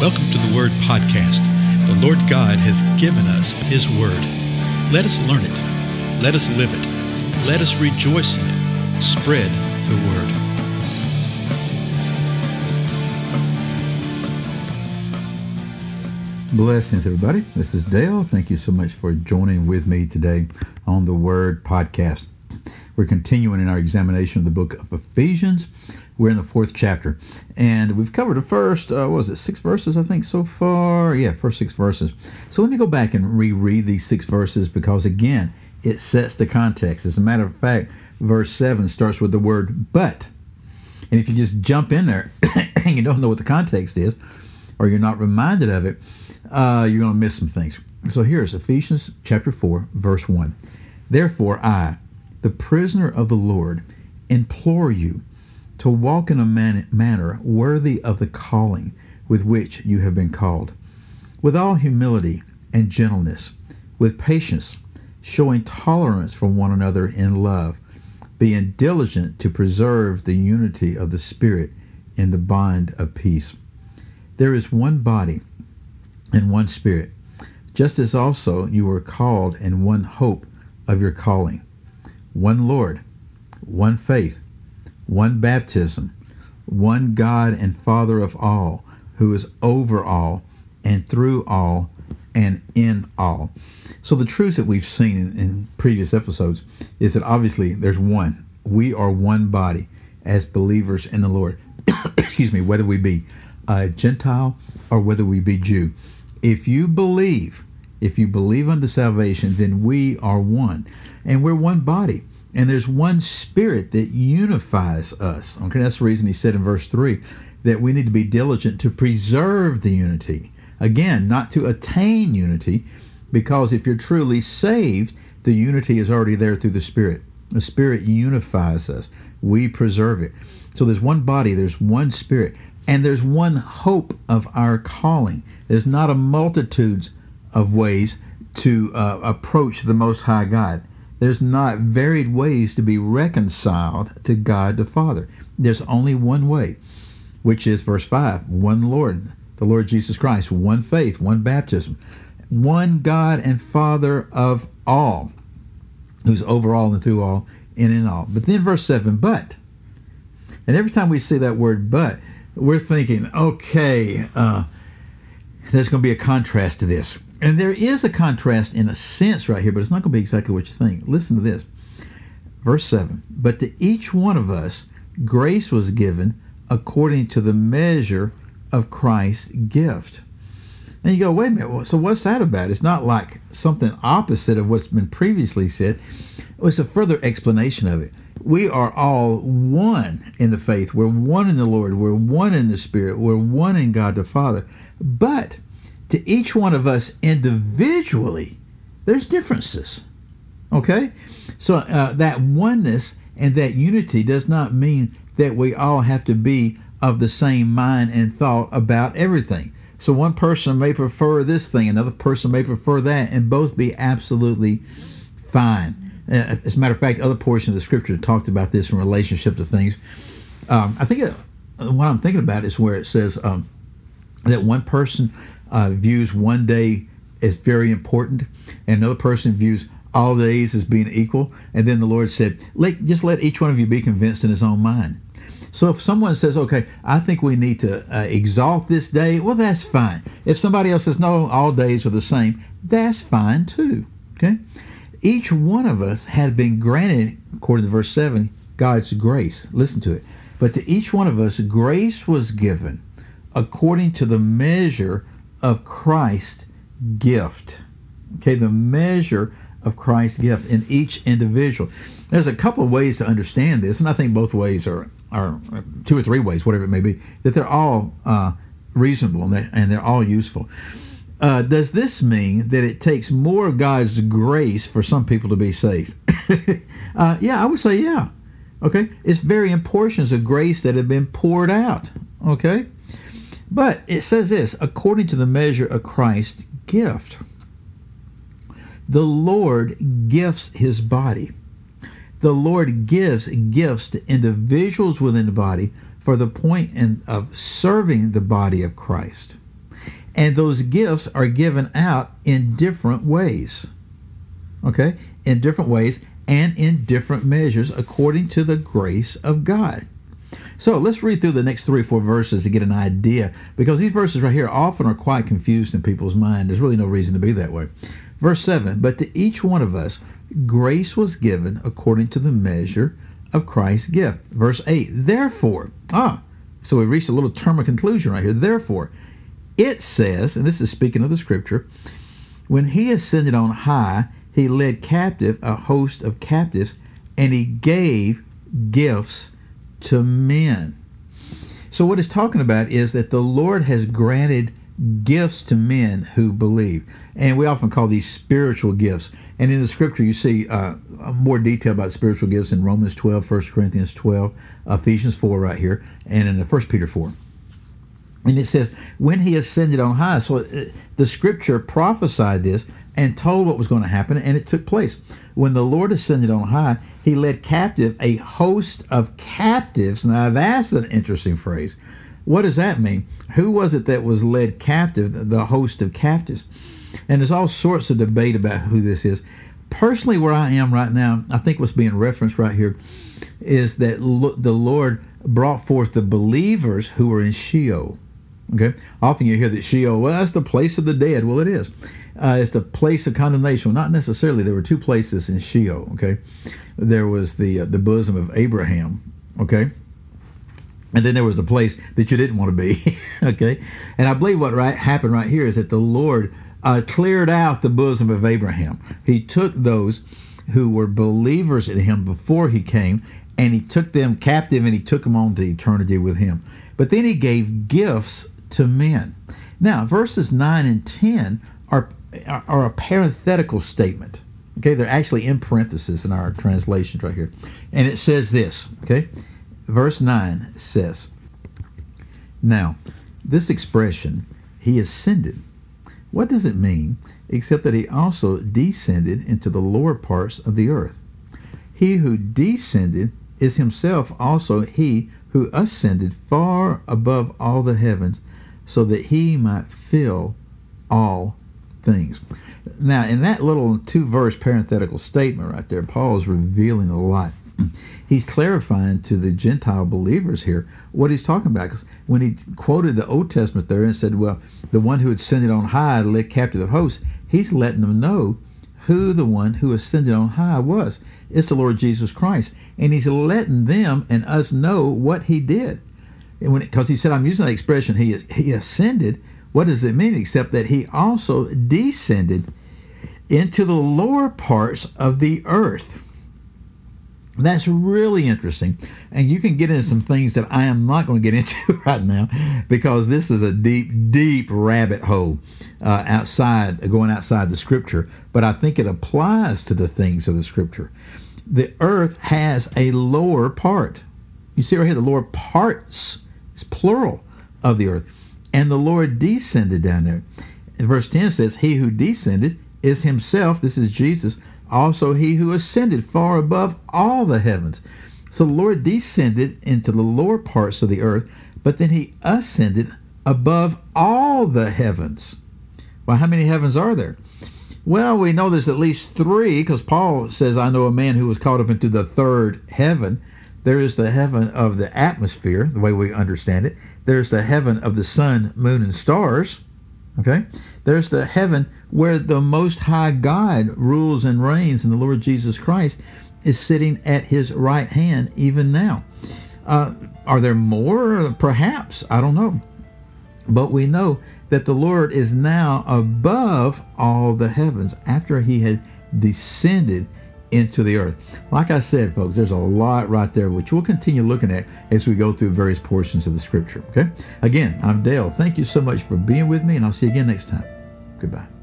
Welcome to the Word Podcast. The Lord God has given us His Word. Let us learn it. Let us live it. Let us rejoice in it. Spread the Word. Blessings, everybody. This is Dale. Thank you so much for joining with me today on the Word Podcast. We're continuing in our examination of the book of Ephesians. We're in the fourth chapter, and we've covered the first, uh, what was it, six verses, I think, so far? Yeah, first six verses. So let me go back and reread these six verses because, again, it sets the context. As a matter of fact, verse 7 starts with the word but. And if you just jump in there and you don't know what the context is, or you're not reminded of it, uh, you're going to miss some things. So here's Ephesians chapter 4, verse 1. Therefore, I, the prisoner of the Lord, implore you to walk in a man- manner worthy of the calling with which you have been called, with all humility and gentleness, with patience, showing tolerance for one another in love, being diligent to preserve the unity of the Spirit in the bond of peace. There is one body and one Spirit, just as also you were called in one hope of your calling, one Lord, one faith, one baptism, one God and Father of all, who is over all and through all and in all. So, the truths that we've seen in, in previous episodes is that obviously there's one. We are one body as believers in the Lord. Excuse me, whether we be a Gentile or whether we be Jew. If you believe, if you believe unto salvation, then we are one. And we're one body. And there's one spirit that unifies us. Okay, that's the reason he said in verse 3 that we need to be diligent to preserve the unity. Again, not to attain unity, because if you're truly saved, the unity is already there through the Spirit. The Spirit unifies us, we preserve it. So there's one body, there's one Spirit, and there's one hope of our calling. There's not a multitudes of ways to uh, approach the Most High God. There's not varied ways to be reconciled to God the Father. There's only one way, which is verse 5 one Lord, the Lord Jesus Christ, one faith, one baptism, one God and Father of all, who's over all and through all and in all. But then verse 7 but. And every time we see that word but, we're thinking, okay, uh, there's going to be a contrast to this. And there is a contrast in a sense right here, but it's not going to be exactly what you think. Listen to this. Verse 7 But to each one of us, grace was given according to the measure of Christ's gift. And you go, wait a minute, so what's that about? It's not like something opposite of what's been previously said. It's a further explanation of it. We are all one in the faith. We're one in the Lord. We're one in the Spirit. We're one in God the Father. But to each one of us individually, there's differences. Okay? So uh, that oneness and that unity does not mean that we all have to be of the same mind and thought about everything. So one person may prefer this thing, another person may prefer that, and both be absolutely fine. Uh, as a matter of fact, other portions of the scripture talked about this in relationship to things. Um, I think uh, what I'm thinking about is where it says um, that one person uh, views one day as very important, and another person views all days as being equal. And then the Lord said, let, just let each one of you be convinced in his own mind. So if someone says, okay, I think we need to uh, exalt this day, well, that's fine. If somebody else says, no, all days are the same, that's fine too. Okay? Each one of us had been granted, according to verse 7, God's grace. Listen to it. But to each one of us, grace was given according to the measure of Christ's gift. Okay, the measure of Christ's gift in each individual. There's a couple of ways to understand this, and I think both ways are, are two or three ways, whatever it may be, that they're all uh, reasonable and they're, and they're all useful. Uh, does this mean that it takes more God's grace for some people to be saved? uh, yeah, I would say yeah. Okay, it's varying portions of grace that have been poured out. Okay, but it says this according to the measure of Christ's gift. The Lord gifts his body. The Lord gives gifts to individuals within the body for the point in, of serving the body of Christ. And those gifts are given out in different ways. Okay? In different ways and in different measures according to the grace of God. So let's read through the next three or four verses to get an idea because these verses right here often are quite confused in people's mind. There's really no reason to be that way. Verse 7 But to each one of us, grace was given according to the measure of Christ's gift. Verse 8 Therefore, ah, so we reached a little term of conclusion right here. Therefore, it says, and this is speaking of the scripture, when he ascended on high, he led captive a host of captives, and he gave gifts to men. So, what it's talking about is that the Lord has granted gifts to men who believe. And we often call these spiritual gifts. And in the scripture, you see uh, more detail about spiritual gifts in Romans 12, 1 Corinthians 12, Ephesians 4, right here, and in the 1 Peter 4. And it says, when he ascended on high. So uh, the scripture prophesied this and told what was going to happen, and it took place. When the Lord ascended on high, he led captive a host of captives. Now, that's an interesting phrase. What does that mean? Who was it that was led captive, the host of captives? And there's all sorts of debate about who this is. Personally, where I am right now, I think what's being referenced right here is that the Lord brought forth the believers who were in Sheol. Okay. Often you hear that Sheol, well, that's the place of the dead. Well, it is. Uh, it's the place of condemnation. Well, not necessarily. There were two places in Sheol. Okay. There was the uh, the bosom of Abraham. Okay. And then there was the place that you didn't want to be. okay. And I believe what right happened right here is that the Lord uh, cleared out the bosom of Abraham. He took those who were believers in him before he came and he took them captive and he took them on to eternity with him. But then he gave gifts to men. Now, verses 9 and 10 are, are a parenthetical statement. Okay, they're actually in parentheses in our translations right here. And it says this, okay? Verse 9 says, Now, this expression, he ascended, what does it mean except that he also descended into the lower parts of the earth? He who descended is himself also he who ascended far above all the heavens so that he might fill all things. Now, in that little two verse parenthetical statement right there, Paul is revealing a lot. He's clarifying to the Gentile believers here what he's talking about. Because when he quoted the Old Testament there and said, Well, the one who ascended on high led captive the host, he's letting them know who the one who ascended on high was. It's the Lord Jesus Christ. And he's letting them and us know what he did And when because he said, I'm using that expression, he, he ascended. What does it mean except that he also descended into the lower parts of the earth? That's really interesting. And you can get into some things that I am not going to get into right now because this is a deep, deep rabbit hole uh, outside, going outside the scripture. But I think it applies to the things of the scripture. The earth has a lower part. You see right here, the lower parts it's plural of the earth. And the Lord descended down there. And verse 10 says, He who descended is himself, this is Jesus, also he who ascended far above all the heavens. So the Lord descended into the lower parts of the earth, but then he ascended above all the heavens. Well, how many heavens are there? Well, we know there's at least three because Paul says, I know a man who was caught up into the third heaven. There is the heaven of the atmosphere, the way we understand it. There's the heaven of the sun, moon, and stars. Okay? There's the heaven where the Most High God rules and reigns, and the Lord Jesus Christ is sitting at his right hand even now. Uh, are there more? Perhaps. I don't know. But we know that the Lord is now above all the heavens after he had descended into the earth. Like I said, folks, there's a lot right there, which we'll continue looking at as we go through various portions of the scripture. Okay? Again, I'm Dale. Thank you so much for being with me, and I'll see you again next time. Goodbye.